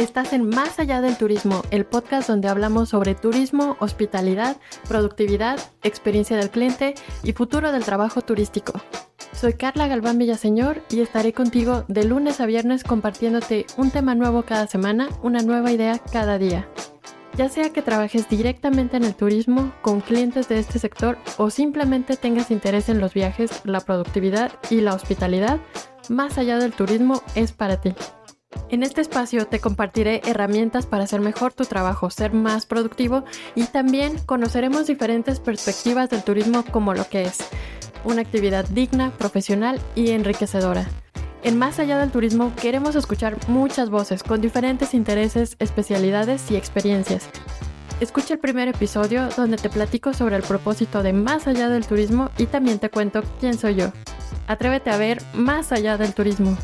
Estás en Más allá del turismo, el podcast donde hablamos sobre turismo, hospitalidad, productividad, experiencia del cliente y futuro del trabajo turístico. Soy Carla Galván Villaseñor y estaré contigo de lunes a viernes compartiéndote un tema nuevo cada semana, una nueva idea cada día. Ya sea que trabajes directamente en el turismo, con clientes de este sector o simplemente tengas interés en los viajes, la productividad y la hospitalidad, más allá del turismo es para ti. En este espacio te compartiré herramientas para hacer mejor tu trabajo, ser más productivo y también conoceremos diferentes perspectivas del turismo como lo que es una actividad digna, profesional y enriquecedora. En Más allá del turismo queremos escuchar muchas voces con diferentes intereses, especialidades y experiencias. Escucha el primer episodio donde te platico sobre el propósito de Más allá del turismo y también te cuento quién soy yo. Atrévete a ver más allá del turismo.